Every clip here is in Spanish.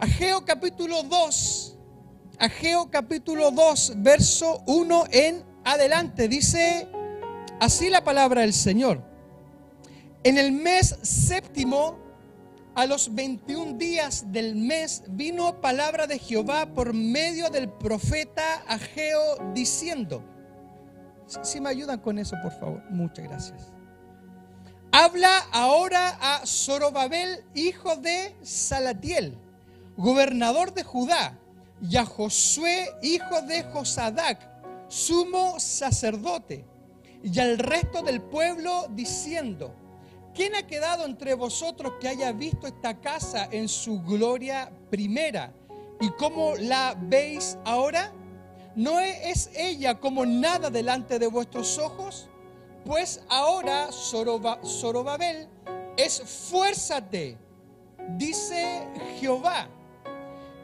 Ageo capítulo 2, Ageo capítulo 2, verso 1 en adelante, dice así la palabra del Señor. En el mes séptimo, a los 21 días del mes, vino palabra de Jehová por medio del profeta Ageo diciendo, si me ayudan con eso, por favor, muchas gracias. Habla ahora a Zorobabel, hijo de Salatiel gobernador de Judá, y a Josué, hijo de Josadac, sumo sacerdote, y al resto del pueblo diciendo, ¿quién ha quedado entre vosotros que haya visto esta casa en su gloria primera? ¿Y cómo la veis ahora? ¿No es ella como nada delante de vuestros ojos? Pues ahora, Zorobabel, esfuérzate, dice Jehová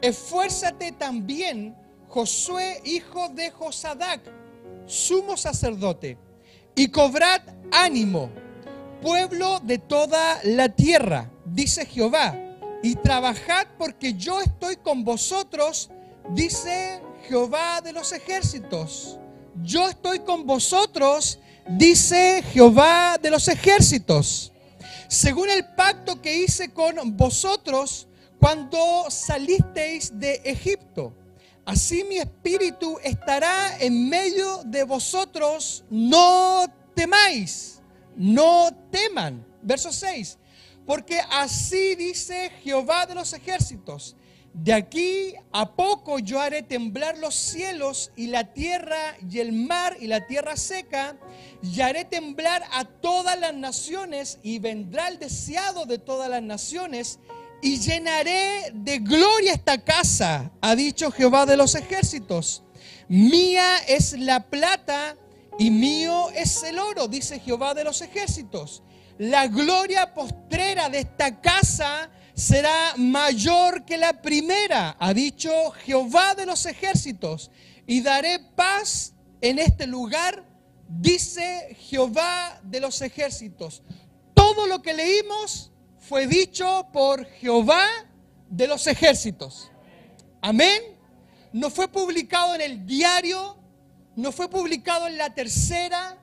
Esfuérzate también, Josué, hijo de Josadac, sumo sacerdote, y cobrad ánimo, pueblo de toda la tierra, dice Jehová, y trabajad porque yo estoy con vosotros, dice Jehová de los ejércitos. Yo estoy con vosotros, dice Jehová de los ejércitos. Según el pacto que hice con vosotros, cuando salisteis de Egipto. Así mi espíritu estará en medio de vosotros, no temáis, no teman. Verso 6, porque así dice Jehová de los ejércitos, de aquí a poco yo haré temblar los cielos y la tierra y el mar y la tierra seca, y haré temblar a todas las naciones y vendrá el deseado de todas las naciones y llenaré de gloria esta casa, ha dicho Jehová de los ejércitos. Mía es la plata y mío es el oro, dice Jehová de los ejércitos. La gloria postrera de esta casa será mayor que la primera, ha dicho Jehová de los ejércitos. Y daré paz en este lugar, dice Jehová de los ejércitos. Todo lo que leímos fue dicho por Jehová de los ejércitos. Amén. No fue publicado en el diario, no fue publicado en la tercera,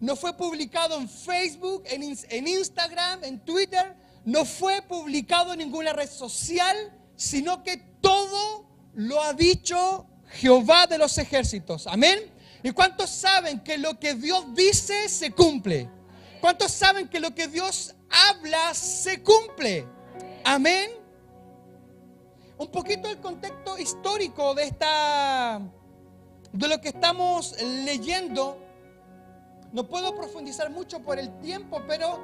no fue publicado en Facebook, en, Instagram, en Twitter, no fue publicado en ninguna red social, sino que todo lo ha dicho Jehová de los ejércitos. Amén. ¿Y cuántos saben que lo que Dios dice se cumple? ¿Cuántos saben que lo que Dios habla se cumple? Amén. Un poquito el contexto histórico de esta de lo que estamos leyendo. No puedo profundizar mucho por el tiempo, pero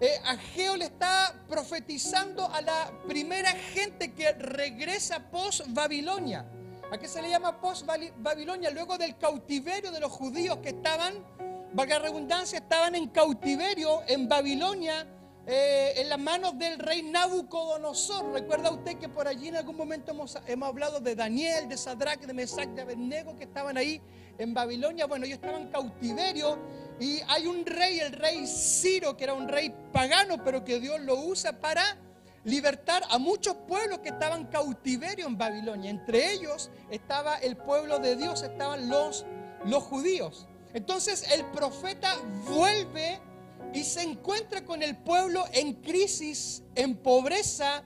eh, Ageo le está profetizando a la primera gente que regresa post Babilonia. ¿A qué se le llama post Babilonia? Luego del cautiverio de los judíos que estaban valga redundancia, estaban en cautiverio en Babilonia eh, en las manos del rey Nabucodonosor. ¿Recuerda usted que por allí en algún momento hemos, hablado de Daniel, de Sadrach, de Mesach, de Abednego que estaban ahí en Babilonia? Bueno, ellos estaban en cautiverio y hay un rey, el rey Ciro, que era un rey pagano, pero que Dios lo usa para libertar a muchos pueblos que estaban cautiverio en Babilonia. Entre ellos estaba el pueblo de Dios, estaban los, los judíos. Entonces el profeta vuelve y se encuentra con el pueblo en crisis, en pobreza,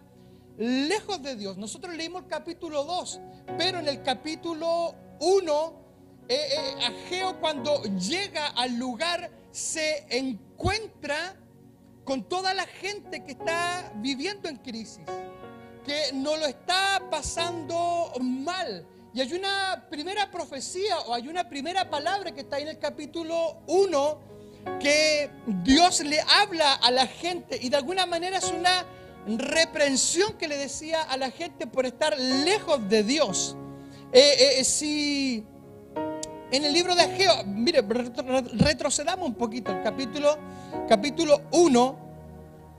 lejos de Dios. Nosotros leímos el capítulo 2, pero en el capítulo 1, eh, eh, Ageo cuando llega al lugar se encuentra con toda la gente que está viviendo en crisis, que no lo está pasando mal, y hay una primera profecía o hay una primera palabra que está en el capítulo 1 que Dios le habla a la gente y de alguna manera es una reprensión que le decía a la gente por estar lejos de Dios. Eh, eh, si en el libro de Ageo, mire, retrocedamos un poquito, el capítulo, capítulo 1,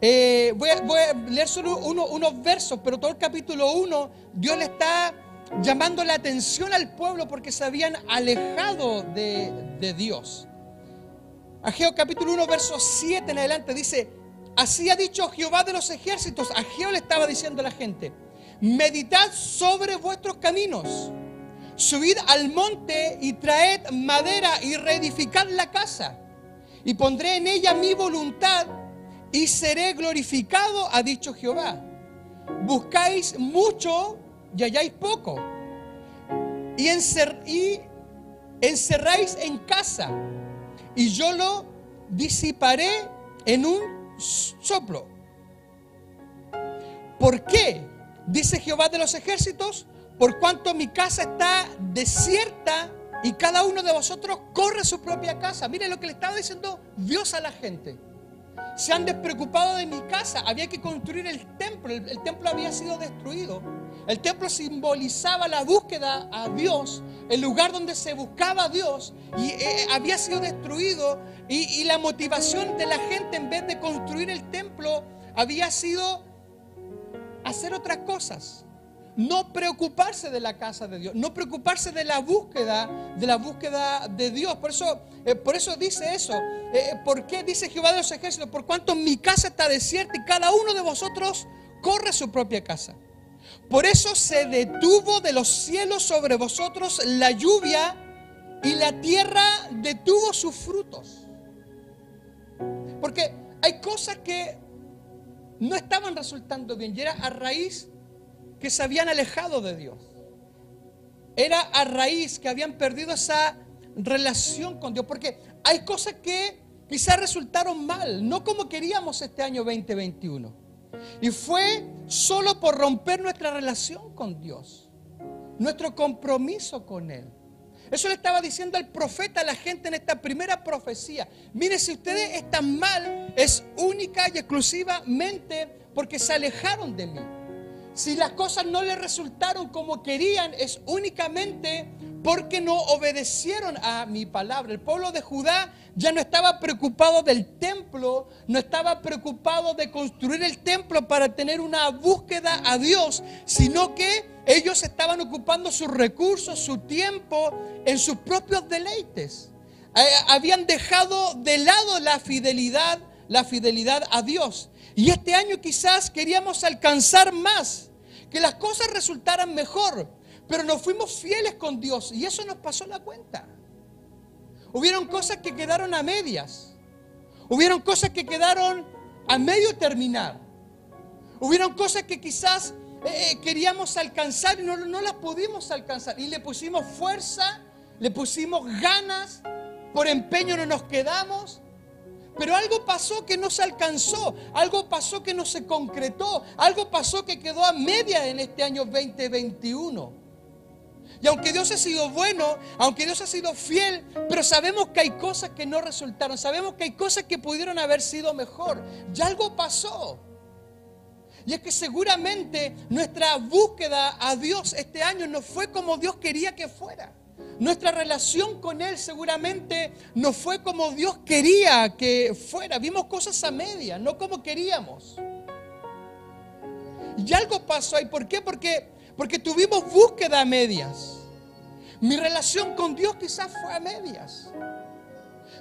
eh, voy, a, leer solo unos versos, pero todo el capítulo 1, Dios le está llamando la atención al pueblo porque se habían alejado de, Dios. Ageo capítulo 1, verso 7 en adelante dice, así ha dicho Jehová de los ejércitos. Ageo le estaba diciendo a la gente, meditad sobre vuestros caminos, subid al monte y traed madera y reedificad la casa, y pondré en ella mi voluntad y seré glorificado, ha dicho Jehová. Buscáis mucho y halláis poco, y, y encerráis en casa, y yo lo disiparé en un soplo. ¿Por qué? Dice Jehová de los ejércitos, por cuanto mi casa está desierta y cada uno de vosotros corre su propia casa. Mire lo que le estaba diciendo Dios a la gente. Se han despreocupado de mi casa. Había que construir el templo. El, templo había sido destruido. El templo simbolizaba la búsqueda a Dios, el lugar donde se buscaba a Dios, y eh, había sido destruido. y la motivación de la gente en vez de construir el templo había sido hacer otras cosas. No preocuparse de la casa de Dios, no preocuparse de la búsqueda, de la búsqueda de Dios. Por eso, eh, por eso dice eso. Eh, eh, ¿Por qué dice Jehová de los ejércitos? Por cuanto mi casa está desierta y cada uno de vosotros corre su propia casa. Por eso se detuvo de los cielos sobre vosotros la lluvia y la tierra detuvo sus frutos. Porque hay cosas que no estaban resultando bien y era a raíz que se habían alejado de Dios. Era a raíz que habían perdido esa relación con Dios. Porque hay cosas que quizás resultaron mal, no como queríamos este año 2021. Y fue solo por romper nuestra relación con Dios, nuestro compromiso con Él. Eso le estaba diciendo el profeta a la gente en esta primera profecía. Mire, si ustedes están mal, es única y exclusivamente porque se alejaron de mí. Si las cosas no les resultaron como querían, es únicamente porque no obedecieron a mi palabra. El pueblo de Judá ya no estaba preocupado del templo, no estaba preocupado de construir el templo para tener una búsqueda a Dios, sino que ellos estaban ocupando sus recursos, su tiempo en sus propios deleites. Eh, habían dejado de lado la fidelidad, la fidelidad a Dios. Y este año quizás queríamos alcanzar más, que las cosas resultaran mejor, pero nos fuimos fieles con Dios y eso nos pasó la cuenta. Hubieron cosas que quedaron a medias. Hubieron cosas que quedaron a medio terminar. Hubieron cosas que quizás eh, eh, queríamos alcanzar y no, no las pudimos alcanzar. Y le pusimos fuerza, le pusimos ganas, por empeño no nos quedamos. Pero algo pasó que no se alcanzó, algo pasó que no se concretó, algo pasó que quedó a media en este año 2021. Y aunque Dios ha sido bueno, aunque Dios ha sido fiel, pero sabemos que hay cosas que no resultaron, sabemos que hay cosas que pudieron haber sido mejor. Ya algo pasó. Y es que seguramente nuestra búsqueda a Dios este año no fue como Dios quería que fuera. Nuestra relación con Él seguramente no fue como Dios quería que fuera. Vimos cosas a media, no como queríamos. Y algo pasó ahí. ¿Por qué? Porque, porque tuvimos búsqueda a medias. Mi relación con Dios quizás fue a medias.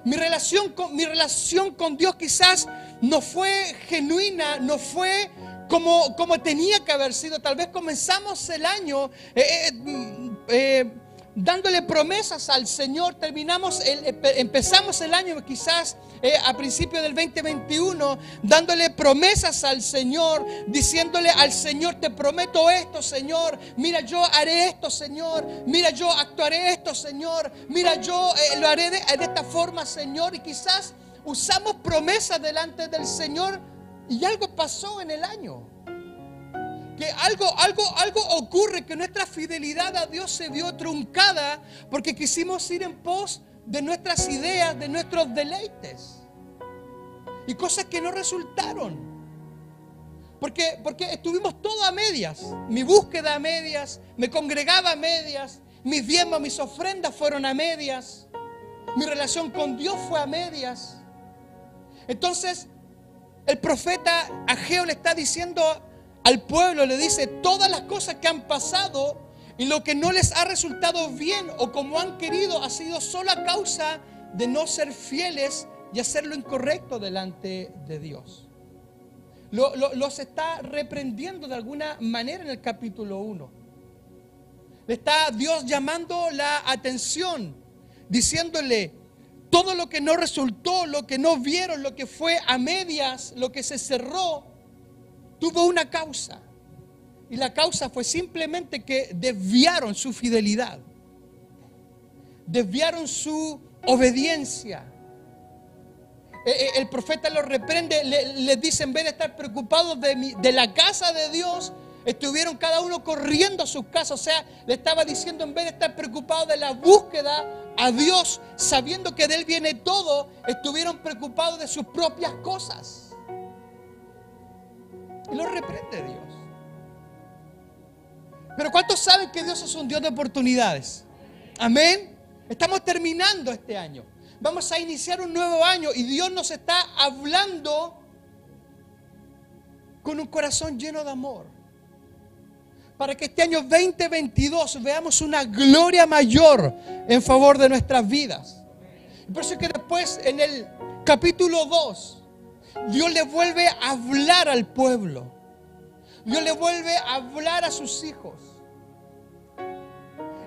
Mi relación con, mi relación con Dios quizás no fue genuina, no fue como, como tenía que haber sido. Tal vez comenzamos el año eh, eh, mm, eh, dándole promesas al Señor. Terminamos, el, empezamos el año quizás eh, a principio del 2021 dándole promesas al Señor, diciéndole al Señor, te prometo esto, Señor. Mira, yo haré esto, Señor. Mira, yo actuaré esto, Señor. Mira, yo eh, lo haré de, de esta forma, Señor. Y quizás usamos promesas delante del Señor y algo pasó en el año que algo, algo, algo ocurre, que nuestra fidelidad a Dios se vio truncada porque quisimos ir en pos de nuestras ideas, de nuestros deleites. Y cosas que no resultaron. Porque, porque estuvimos todo a medias. Mi búsqueda a medias, me congregaba a medias, mis diezmos, mis ofrendas fueron a medias. Mi relación con Dios fue a medias. Entonces, el profeta Ageo le está diciendo al pueblo, le dice todas las cosas que han pasado y lo que no les ha resultado bien o como han querido ha sido solo a causa de no ser fieles y hacer lo incorrecto delante de Dios. los está reprendiendo de alguna manera en el capítulo 1. Le está Dios llamando la atención, diciéndole, todo lo que no resultó, lo que no vieron, lo que fue a medias, lo que se cerró, tuvo una causa. Y la causa fue simplemente que desviaron su fidelidad, desviaron su obediencia. Eh, eh, el profeta los reprende, les dice, en vez de estar preocupados de, de la casa de Dios, estuvieron cada uno corriendo a sus casas. O sea, le estaba diciendo, en vez de estar preocupados de la búsqueda a Dios, sabiendo que de Él viene todo, estuvieron preocupados de sus propias cosas. Y los reprende Dios. Pero ¿cuántos saben que Dios es un Dios de oportunidades? Amén. Estamos terminando este año. Vamos a iniciar un nuevo año y Dios nos está hablando con un corazón lleno de amor. Para que este año 2022 veamos una gloria mayor en favor de nuestras vidas. Por eso es que después en el capítulo 2, Dios le vuelve a hablar al pueblo. Dios le vuelve a hablar a sus hijos.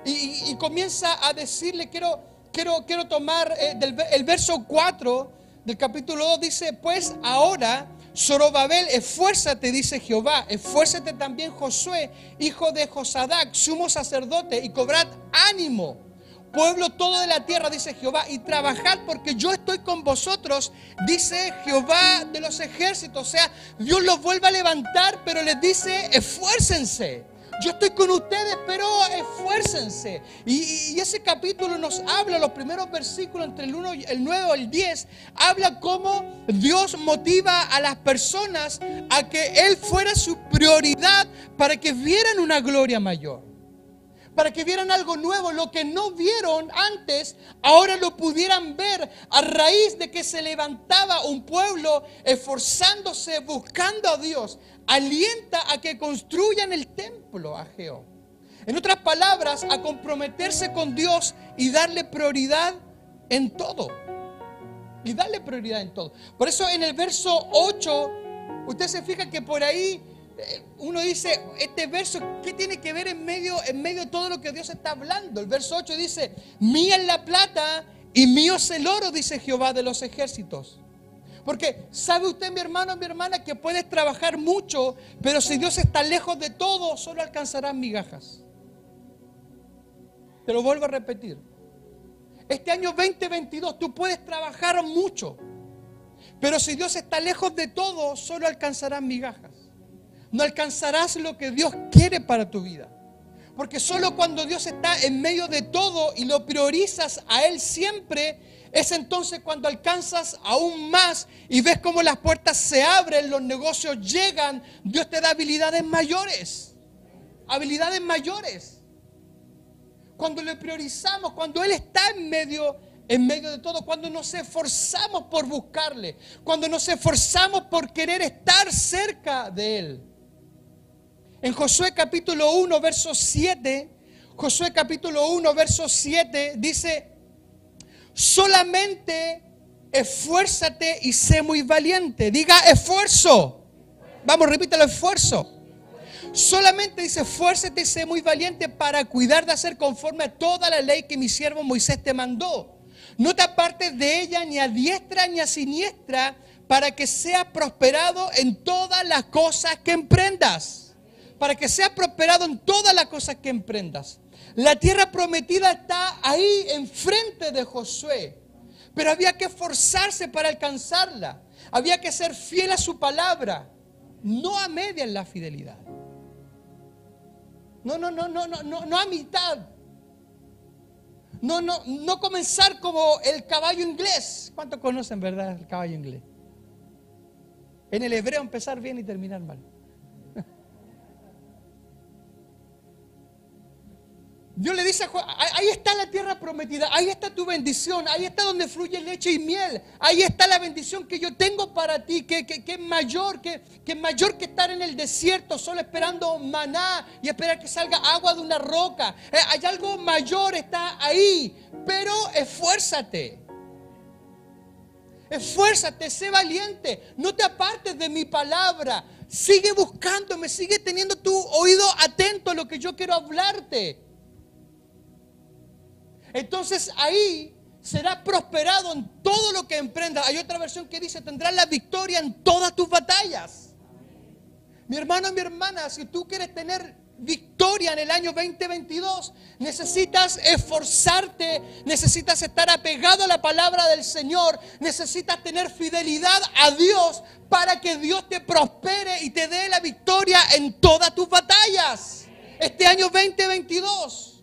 Y, comienza a decirle, quiero, quiero, quiero tomar eh, el verso 4 del capítulo 2, dice, pues ahora, Zorobabel, esfuérzate, dice Jehová, esfuérzate también Josué, hijo de Josadac, sumo sacerdote, y cobrad ánimo pueblo todo de la tierra, dice Jehová, y trabajad porque yo estoy con vosotros, dice Jehová de los ejércitos. O sea, Dios los vuelve a levantar, pero les dice, esfuércense. Yo estoy con ustedes, pero esfuércense. Y, ese capítulo nos habla, los primeros versículos entre el 1 y el 9 o el 10, habla cómo Dios motiva a las personas a que Él fuera su prioridad para que vieran una gloria mayor para que vieran algo nuevo, lo que no vieron antes, ahora lo pudieran ver a raíz de que se levantaba un pueblo esforzándose, buscando a Dios. Alienta a que construyan el templo a Jehová. En otras palabras, a comprometerse con Dios y darle prioridad en todo. Y darle prioridad en todo. Por eso en el verso 8, usted se fija que por ahí uno dice, este verso, ¿qué tiene que ver en medio, en medio de todo lo que Dios está hablando? El verso 8 dice, mía es la plata y mío es el oro, dice Jehová de los ejércitos. Porque sabe usted, mi hermano, mi hermana, que puedes trabajar mucho, pero si Dios está lejos de todo, solo alcanzarás migajas. Te lo vuelvo a repetir. Este año 2022 tú puedes trabajar mucho, pero si Dios está lejos de todo, solo alcanzarás migajas no alcanzarás lo que Dios quiere para tu vida. Porque solo cuando Dios está en medio de todo y lo priorizas a Él siempre, es entonces cuando alcanzas aún más y ves cómo las puertas se abren, los negocios llegan, Dios te da habilidades mayores. Habilidades mayores. Cuando le priorizamos, cuando Él está en medio, en medio de todo, cuando nos esforzamos por buscarle, cuando nos esforzamos por querer estar cerca de Él. En Josué capítulo 1, verso 7, Josué capítulo 1, verso 7 dice, solamente esfuérzate y sé muy valiente. Diga esfuerzo. Vamos, repítelo, esfuerzo. Solamente dice, esfuérzate y sé muy valiente para cuidar de hacer conforme a toda la ley que mi siervo Moisés te mandó. No te apartes de ella ni a diestra ni a siniestra para que sea prosperado en todas las cosas que emprendas para que sea prosperado en todas las cosas que emprendas. La tierra prometida está ahí enfrente de Josué, pero había que esforzarse para alcanzarla. Había que ser fiel a su palabra, no a media en la fidelidad. No, no, no, no, no, no, no a mitad. No, no, no comenzar como el caballo inglés. ¿Cuántos conocen, verdad, el caballo inglés? En el hebreo empezar bien y terminar mal. Dios le dice a Juan, ahí está la tierra prometida, ahí está tu bendición, ahí está donde fluye leche y miel, ahí está la bendición que yo tengo para ti, que, es mayor, que, que, mayor que estar en el desierto solo esperando maná y esperar que salga agua de una roca. Eh, hay algo mayor, está ahí, pero esfuérzate. Esfuérzate, sé valiente, no te apartes de mi palabra. Sigue buscándome, sigue teniendo tu oído atento a lo que yo quiero hablarte. Entonces ahí serás prosperado en todo lo que emprendas. Hay otra versión que dice, tendrás la victoria en todas tus batallas. Mi hermano, mi hermana, si tú quieres tener victoria en el año 2022, necesitas esforzarte, necesitas estar apegado a la palabra del Señor, necesitas tener fidelidad a Dios para que Dios te prospere y te dé la victoria en todas tus batallas. Este año 2022.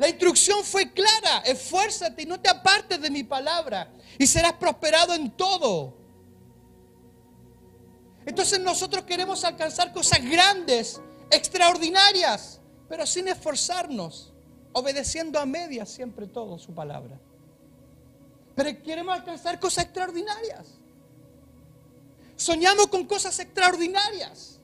La instrucción fue clara, esfuérzate y no te apartes de mi palabra y serás prosperado en todo. Entonces nosotros queremos alcanzar cosas grandes, extraordinarias, pero sin esforzarnos, obedeciendo a medias siempre todo su palabra. Pero queremos alcanzar cosas extraordinarias. Soñamos con cosas extraordinarias.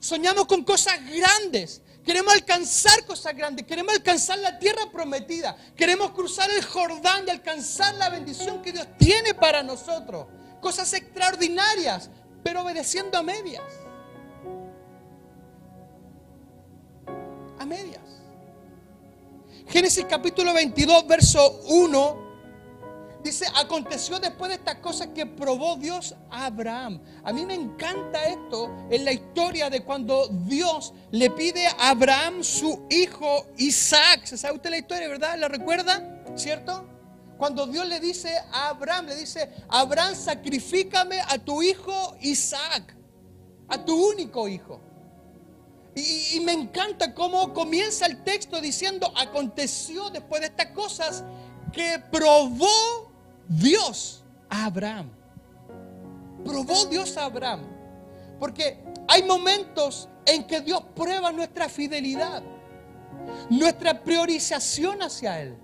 Soñamos con cosas grandes. Queremos alcanzar cosas grandes, queremos alcanzar la tierra prometida, queremos cruzar el Jordán y alcanzar la bendición que Dios tiene para nosotros. Cosas extraordinarias, pero obedeciendo a medias. A medias. Génesis capítulo 22, verso 1 Dice, aconteció después de estas cosas que probó Dios a Abraham. A mí me encanta esto en la historia de cuando Dios le pide a Abraham su hijo Isaac. ¿Se sabe usted la historia, verdad? ¿La recuerda? ¿Cierto? Cuando Dios le dice a Abraham, le dice, Abraham, sacrifícame a tu hijo Isaac, a tu único hijo. Y, y, me encanta cómo comienza el texto diciendo, aconteció después de estas cosas que probó Dios a Abraham. Probó Dios a Abraham. Porque hay momentos en que Dios prueba nuestra fidelidad, nuestra priorización hacia Él.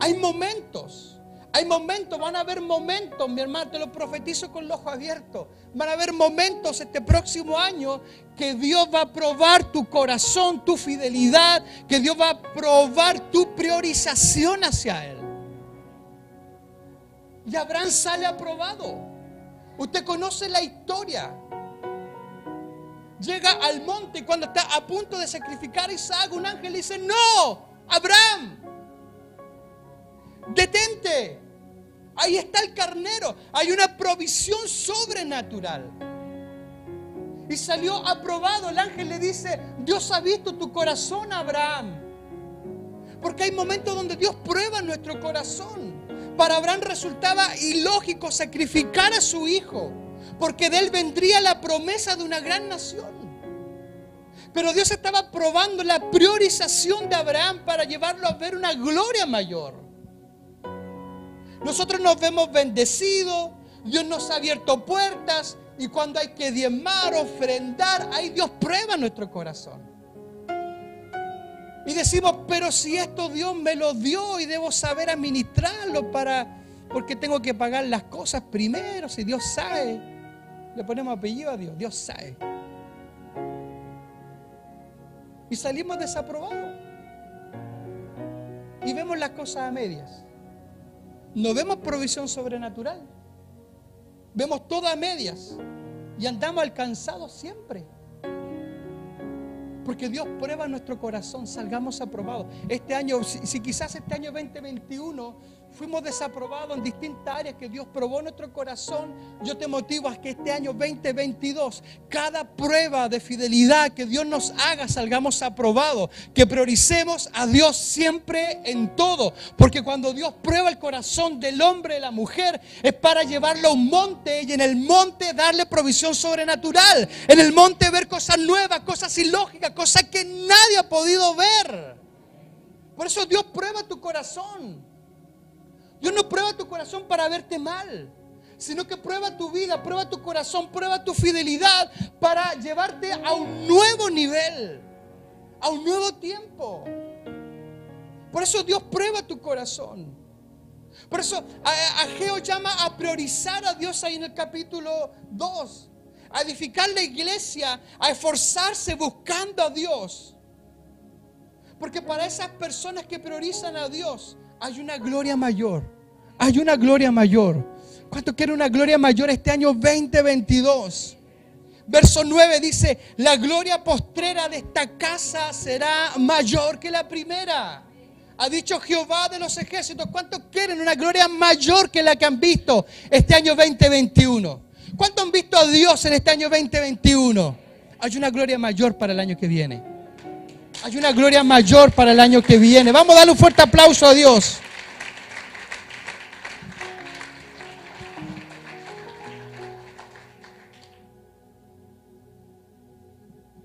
Hay momentos, hay momentos, van a haber momentos, mi hermano, te lo profetizo con los ojos abiertos. Van a haber momentos este próximo año que Dios va a probar tu corazón, tu fidelidad, que Dios va a probar tu priorización hacia Él. Y Abraham sale aprobado. Usted conoce la historia. Llega al monte y cuando está a punto de sacrificar a Isaac, un ángel dice, no, Abraham, detente. Ahí está el carnero. Hay una provisión sobrenatural. Y salió aprobado. El ángel le dice, Dios ha visto tu corazón, Abraham. Porque hay momentos donde Dios prueba nuestro corazón. Para Abraham resultaba ilógico sacrificar a su hijo, porque de él vendría la promesa de una gran nación. Pero Dios estaba probando la priorización de Abraham para llevarlo a ver una gloria mayor. Nosotros nos vemos bendecidos, Dios nos ha abierto puertas y cuando hay que diezmar, ofrendar, ahí Dios prueba nuestro corazón. Y decimos, pero si esto Dios me lo dio y debo saber administrarlo para, porque tengo que pagar las cosas primero, si Dios sabe. Le ponemos apellido a Dios, Dios sabe. Y salimos desaprobados. Y vemos las cosas a medias. No vemos provisión sobrenatural. Vemos todas a medias. Y andamos alcanzados siempre. Porque Dios prueba nuestro corazón, salgamos aprobados. Este año, si, quizás este año 2021 fuimos desaprobados en distintas áreas que Dios probó nuestro corazón, yo te motivo a que este año 2022, cada prueba de fidelidad que Dios nos haga, salgamos aprobados. Que prioricemos a Dios siempre en todo. Porque cuando Dios prueba el corazón del hombre y la mujer, es para llevarlo a un monte y en el monte darle provisión sobrenatural. En el monte ver cosas nuevas, cosas ilógicas, cosas que nadie ha podido ver. Por eso Dios prueba tu corazón. Dios no prueba tu corazón para verte mal, sino que prueba tu vida, prueba tu corazón, prueba tu fidelidad para llevarte a un nuevo nivel, a un nuevo tiempo. Por eso Dios prueba tu corazón. Por eso Ageo llama a priorizar a Dios ahí en el capítulo 2, a edificar la iglesia, a esforzarse buscando a Dios. Porque para esas personas que priorizan a Dios, hay una gloria mayor, hay una gloria mayor. ¿Cuánto quiere una gloria mayor este año 2022? Verso 9 dice, la gloria postrera de esta casa será mayor que la primera. Ha dicho Jehová de los ejércitos, ¿cuántos quieren una gloria mayor que la que han visto este año 2021? ¿Cuántos han visto a Dios en este año 2021? Hay una gloria mayor para el año que viene. Hay una gloria mayor para el año que viene. Vamos a darle un fuerte aplauso a Dios.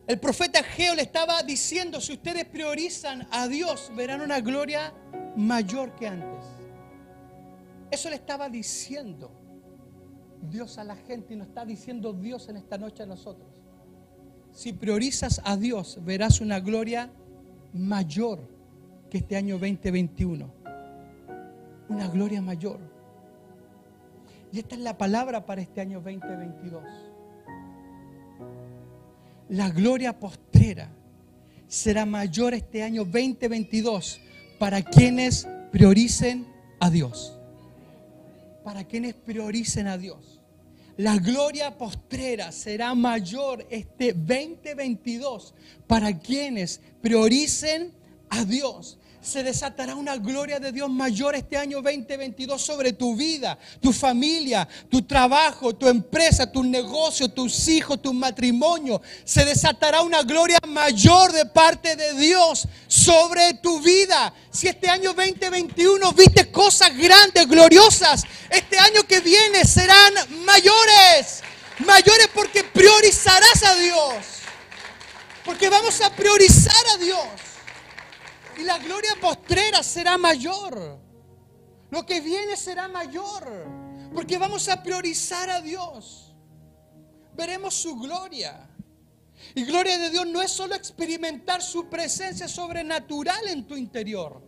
El profeta Geo le estaba diciendo, si ustedes priorizan a Dios, verán una gloria mayor que antes. Eso le estaba diciendo Dios a la gente y nos está diciendo Dios en esta noche a nosotros. Si priorizas a Dios, verás una gloria mayor que este año 2021. Una gloria mayor. Y esta es la palabra para este año 2022 la gloria postrera será mayor este año 2022 para quienes prioricen a Dios. Para quienes prioricen a Dios. La gloria postrera será mayor este 2022 para quienes prioricen a Dios se desatará una gloria de Dios mayor este año 2022 sobre tu vida, tu familia, tu trabajo, tu empresa, tu negocio, tus hijos, tu matrimonio. Se desatará una gloria mayor de parte de Dios sobre tu vida. Si este año 2021 viste cosas grandes, gloriosas, este año que viene serán mayores. Mayores porque priorizarás a Dios. Porque vamos a priorizar a Dios. Y la gloria postrera será mayor. Lo que viene será mayor. Porque vamos a priorizar a Dios. Veremos su gloria. Y gloria de Dios no es solo experimentar su presencia sobrenatural en tu interior,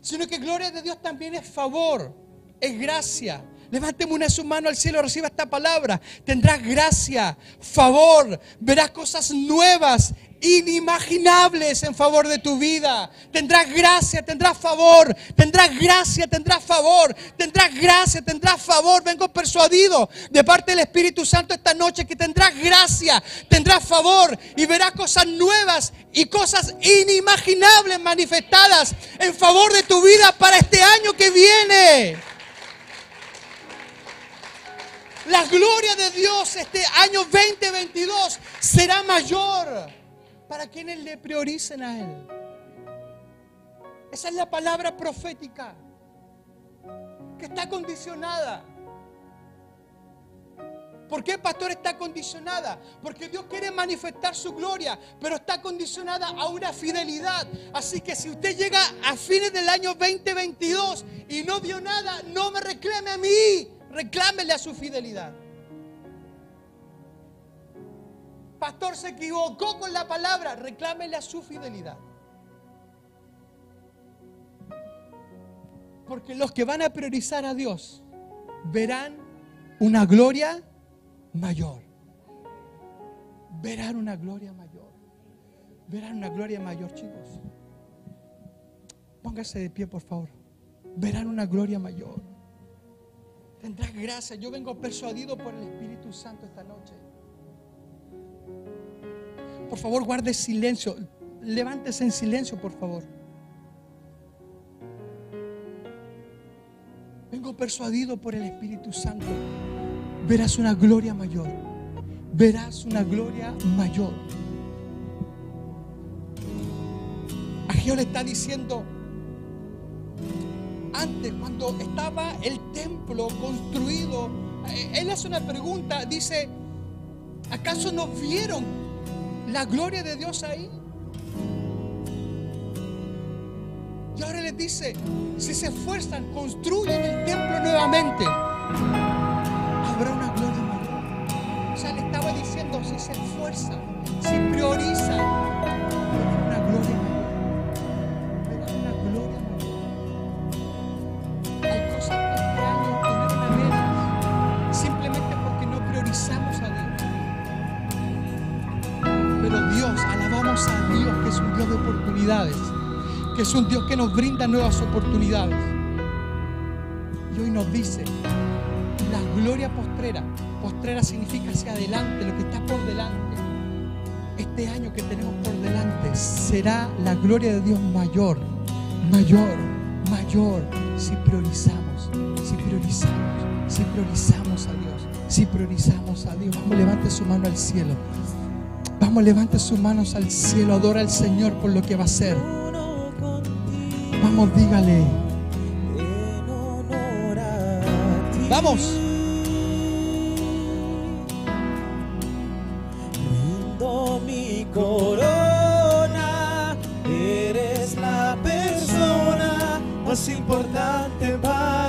sino que gloria de Dios también es favor, es gracia. Levánteme una su mano al cielo, reciba esta palabra. Tendrás gracia, favor, verás cosas nuevas inimaginables en favor de tu vida. Tendrás gracia, tendrás favor, tendrás gracia, tendrás favor, tendrás gracia, tendrás favor. Vengo persuadido de parte del Espíritu Santo esta noche que tendrás gracia, tendrás favor y verás cosas nuevas y cosas inimaginables manifestadas en favor de tu vida para este año que viene. La gloria de Dios este año 2022 será mayor para quienes le prioricen a Él. Esa es la palabra profética que está condicionada. ¿Por qué, pastor, está condicionada? Porque Dios quiere manifestar su gloria, pero está condicionada a una fidelidad. Así que si usted llega a fines del año 2022 y no vio nada, no me reclame a mí, reclámele a su fidelidad. Pastor se equivocó con la palabra, reclámele a su fidelidad. Porque los que van a priorizar a Dios verán una gloria mayor. Verán una gloria mayor. Verán una gloria mayor, chicos. Póngase de pie, por favor. Verán una gloria mayor. Tendrás gracia. Yo vengo persuadido por el Espíritu Santo esta noche. Por favor, guarde silencio. Levántese en silencio, por favor. Vengo persuadido por el Espíritu Santo. Verás una gloria mayor. Verás una gloria mayor. Ageo le está diciendo, antes cuando estaba el templo construido, eh, él hace una pregunta, dice, ¿acaso no vieron la gloria de Dios ahí. Y ahora les dice, si se esfuerzan, construyen el templo nuevamente, habrá una gloria mayor. O sea, le estaba diciendo, si se esfuerzan, si priorizan, es un Dios que nos brinda nuevas oportunidades. Y hoy nos dice, la gloria postrera, postrera significa hacia adelante, lo que está por delante. Este año que tenemos por delante será la gloria de Dios mayor, mayor, mayor, si priorizamos, si priorizamos, si priorizamos a Dios, si priorizamos a Dios. Vamos, levante su mano al cielo. Vamos, levante sus manos al cielo, adora al Señor por lo que va a hacer. Vamos, dígale. Vamos. Rindo mi corona, eres la persona más importante para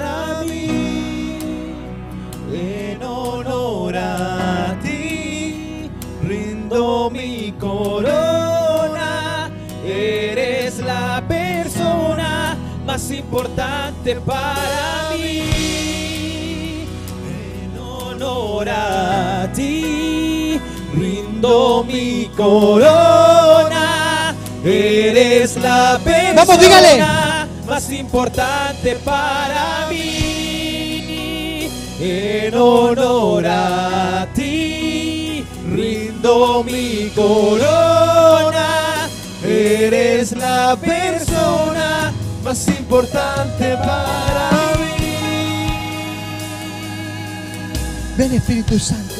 más importante para mí. En honor a ti, rindo mi corona. Eres la persona Vamos, dígale. más importante para mí. En honor a ti, rindo mi corona. Eres la persona más importante para mí. Ven Espíritu Santo.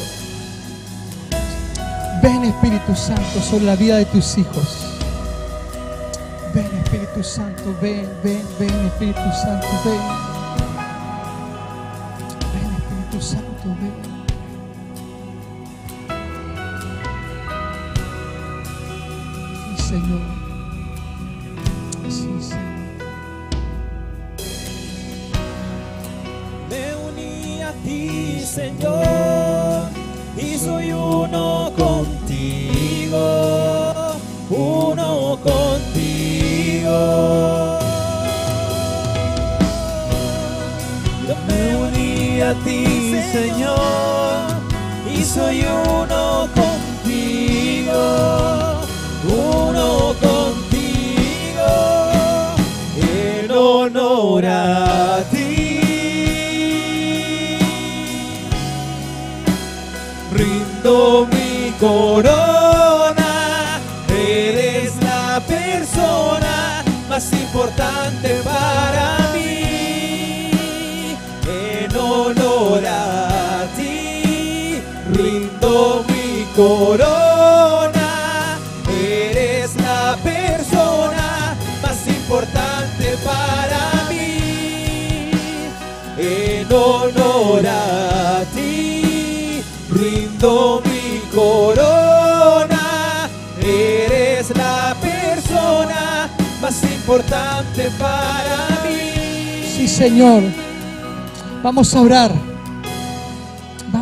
Ven Espíritu Santo sobre la vida de tus hijos. Ven Espíritu Santo, ven, ven, ven Espíritu Santo, ven. Corona, eres la persona más importante para mí. En honor a ti, rindo mi corona. Eres la persona más importante para mí. Sí, Señor. Vamos a orar.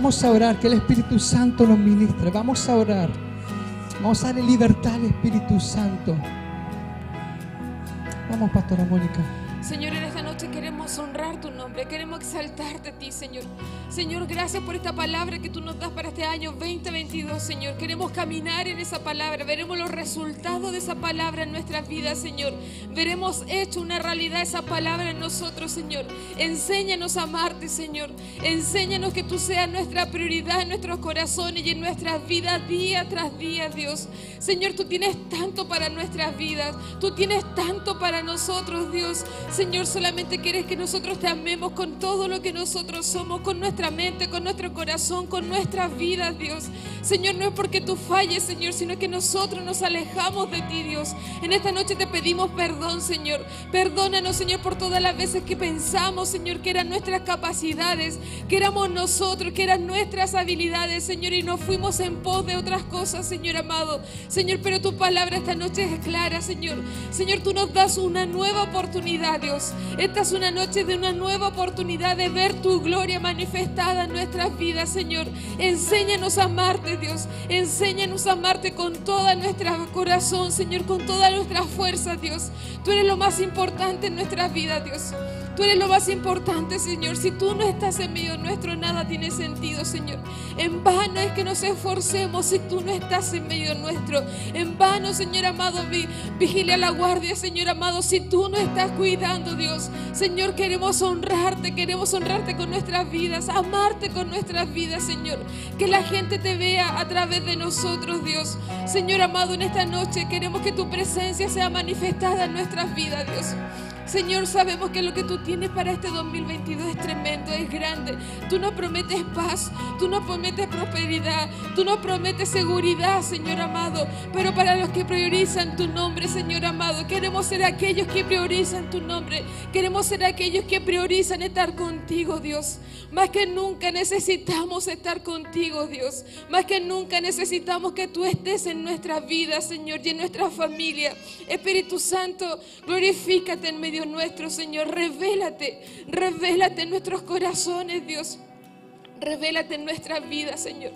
Vamos a orar, que el Espíritu Santo nos ministre. Vamos a orar. Vamos a darle libertad al Espíritu Santo. Vamos, Pastora Mónica. Señor, queremos exaltarte a ti, Señor. Señor, gracias por esta palabra que tú nos das para este año 2022, Señor. Queremos caminar en esa palabra, veremos los resultados de esa palabra en nuestras vidas, Señor. Veremos hecho una realidad esa palabra en nosotros, Señor. Enséñanos a amarte, Señor. Enséñanos que tú seas nuestra prioridad en nuestros corazones y en nuestras vidas día tras día, Dios. Señor, tú tienes tanto para nuestras vidas. Tú tienes tanto para nosotros, Dios. Señor, solamente quieres que nosotros te amemos con todo lo que nosotros somos, con nuestra mente, con nuestro corazón, con nuestras vidas, Dios. Señor, no es porque tú falles, Señor, sino que nosotros nos alejamos de ti, Dios. En esta noche te pedimos perdón, Señor. Perdónanos, Señor, por todas las veces que pensamos, Señor, que eran nuestras capacidades, que éramos nosotros, que eran nuestras habilidades, Señor, y nos fuimos en pos de otras cosas, Señor amado. Señor, pero tu palabra esta noche es clara, Señor. Señor, tú nos das una nueva oportunidad, Dios. Esta es una noche de una nueva oportunidad de ver tu gloria manifestada en nuestras vidas, Señor. Enséñanos a amarte, Dios. Enséñanos a amarte con toda nuestro corazón, Señor, con toda nuestra fuerza, Dios. Tú eres lo más importante en nuestras vidas, Dios. Tú eres lo más importante, Señor. Si tú no estás en medio nuestro, nada tiene sentido, Señor. En vano es que nos esforcemos si tú no estás en medio nuestro. En vano, Señor amado, vi- vigilia la guardia, Señor amado, si tú no estás cuidando, Dios. Señor, queremos honrarte, queremos honrarte con nuestras vidas, amarte con nuestras vidas, Señor. Que la gente te vea a través de nosotros, Dios. Señor amado, en esta noche queremos que tu presencia sea manifestada en nuestras vidas, Dios. Señor, sabemos que lo que tú tienes para este 2022 es tremendo, es grande. Tú nos prometes paz, tú nos prometes prosperidad, tú nos prometes seguridad, Señor amado. Pero para los que priorizan tu nombre, Señor amado, queremos ser aquellos que priorizan tu nombre. Queremos ser aquellos que priorizan estar contigo, Dios. Más que nunca necesitamos estar contigo, Dios. Más que nunca necesitamos que tú estés en nuestra vida, Señor, y en nuestra familia. Espíritu Santo, glorifícate en medio nuestro, Señor. Revélate, revélate en nuestros corazones, Dios. Revélate en nuestra vida, Señor.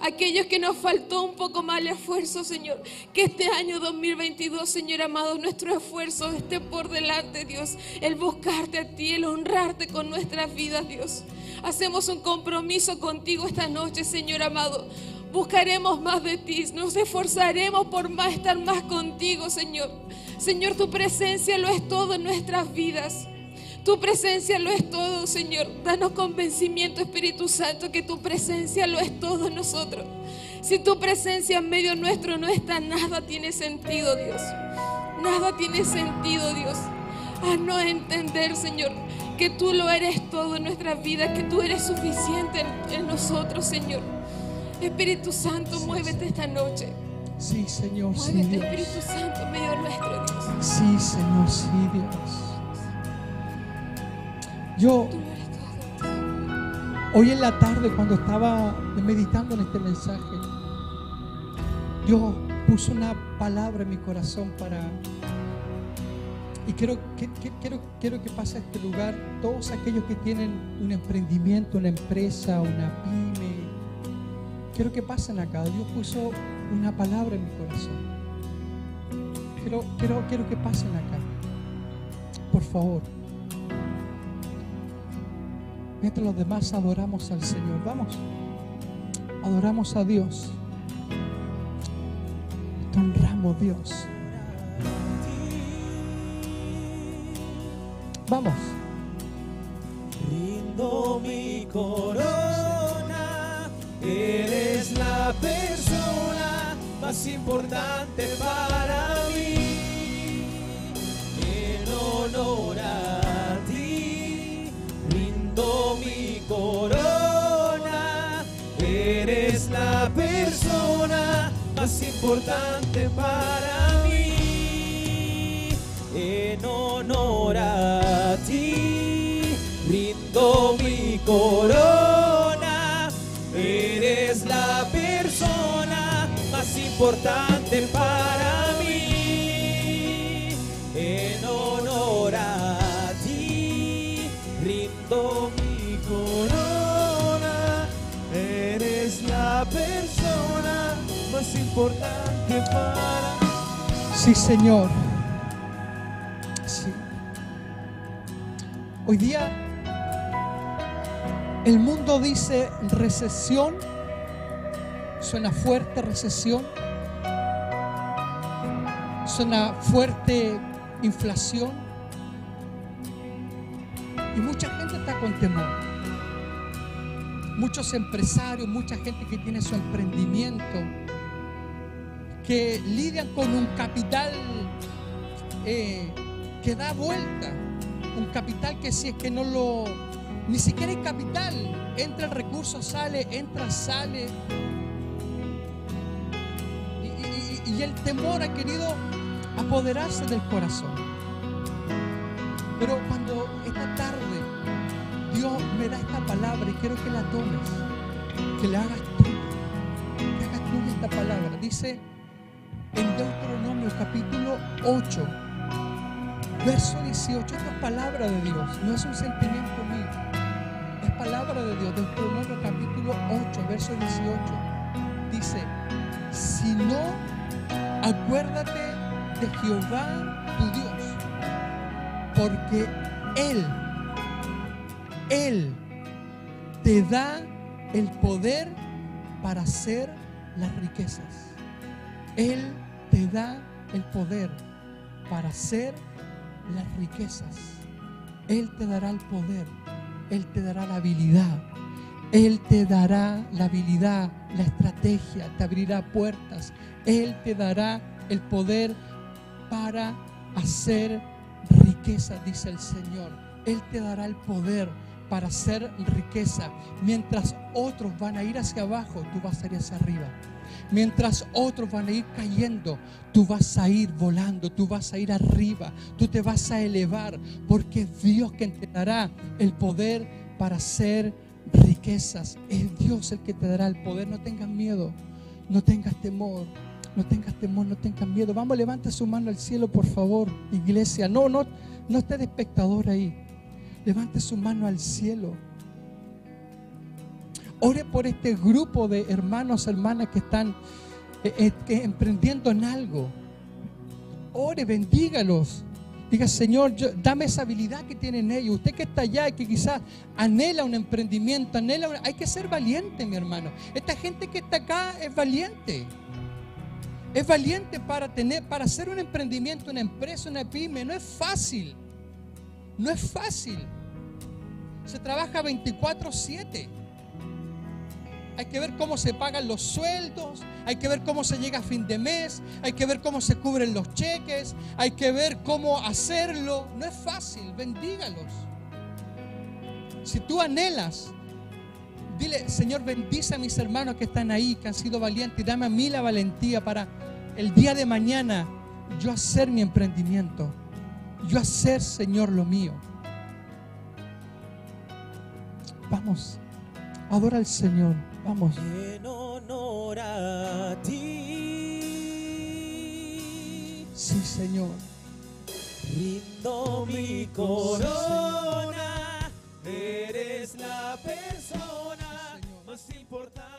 Aquellos que nos faltó un poco más el esfuerzo, Señor. Que este año 2022, Señor amado, nuestro esfuerzo esté por delante, Dios. El buscarte a ti, el honrarte con nuestras vidas, Dios. Hacemos un compromiso contigo esta noche, Señor amado. Buscaremos más de ti, nos esforzaremos por más estar más contigo, Señor. Señor, tu presencia lo es todo en nuestras vidas. Tu presencia lo es todo, Señor. Danos convencimiento, Espíritu Santo, que tu presencia lo es todo en nosotros. Si tu presencia en medio nuestro no está, nada tiene sentido, Dios. Nada tiene sentido, Dios. Haznos entender, Señor, que tú lo eres todo en nuestra vida, que tú eres suficiente en, en nosotros, Señor. Espíritu Santo, muévete esta noche. Sí, Señor, sí, Dios. Espíritu Santo, medio nuestro, Dios. Sí, Señor, sí, Dios. Yo hoy en la tarde cuando estaba meditando en este mensaje, Dios puso una palabra en mi corazón para... Y quiero, quiero, quiero que pase a este lugar todos aquellos que tienen un emprendimiento, una empresa, una pyme. Quiero que pasen acá. Dios puso una palabra en mi corazón. Quiero, quiero, quiero que pasen acá. Por favor. Mientras los demás adoramos al Señor. Vamos. Adoramos a Dios. Te honramos, Dios. Vamos. Rindo mi corona, más importante para mí. En honor a ti, rindo mi corona, eres la persona más importante para mí. En honor a ti, rindo mi corona. Importante para mí. En honor a ti, rindo mi corona. Eres la persona más importante para mí. Sí, Señor. Sí. Hoy día el mundo dice recesión. Suena fuerte recesión. Suena fuerte inflación. Y mucha gente está con temor. Muchos empresarios, mucha gente que tiene su emprendimiento que lidian con un capital eh, que da vuelta, un capital que si es que no lo, ni siquiera hay capital, entra el recurso, sale, entra, sale. Y el temor ha querido apoderarse del corazón. Pero cuando esta tarde Dios me da esta palabra y quiero que la tomes, que la hagas tuya, que hagas tuya esta palabra. Dice, en Deuteronomio capítulo 8, verso 18. Esta es palabra de Dios, no es un sentimiento mío. Es palabra de Dios. Deuteronomio capítulo 8, verso 18. Dice, si no, acuérdate de Jehová tu Dios, porque Él, Él te da el poder para hacer las riquezas. Él te da el poder para hacer las riquezas. Él te dará el poder, Él te dará la habilidad, Él te dará la habilidad, la estrategia, te abrirá puertas, Él te dará el poder para hacer riqueza, dice el Señor. Él te dará el poder para hacer riqueza. Mientras otros van a ir hacia abajo, tú vas a ir hacia arriba. Mientras otros van a ir cayendo, tú vas a ir volando, tú vas a ir arriba, tú te vas a elevar, porque es Dios quien te dará el poder para hacer riquezas. Es Dios el que te dará el poder. No tengas miedo, no tengas temor. No tengas temor, no tengas miedo. Vamos, levante su mano al cielo, por favor, iglesia. No, no, no esté de espectador ahí. Levante su mano al cielo. Ore por este grupo de hermanos, hermanas que están eh, eh, que emprendiendo en algo. Ore, bendígalos. Diga, Señor, dame esa habilidad que tienen ellos. Usted que está allá y que quizás anhela un emprendimiento, anhela un- Hay que ser valiente, mi hermano. Esta gente que está acá es valiente. Es valiente para tener, para hacer un emprendimiento, una empresa, una pyme. No es fácil. No es fácil. Se trabaja 24/7. Hay que ver cómo se pagan los sueldos, hay que ver cómo se llega a fin de mes, hay que ver cómo se cubren los cheques, hay que ver cómo hacerlo. No es fácil, bendígalos. Si tú anhelas, dile, Señor, bendice a mis hermanos que están ahí, que han sido valientes, y dame a mí la valentía para el día de mañana yo hacer mi emprendimiento, yo hacer, Señor, lo mío. Vamos, adora al Señor, vamos. En honor a ti, Sí, Señor. rindo mi corona. Eres la persona más importante.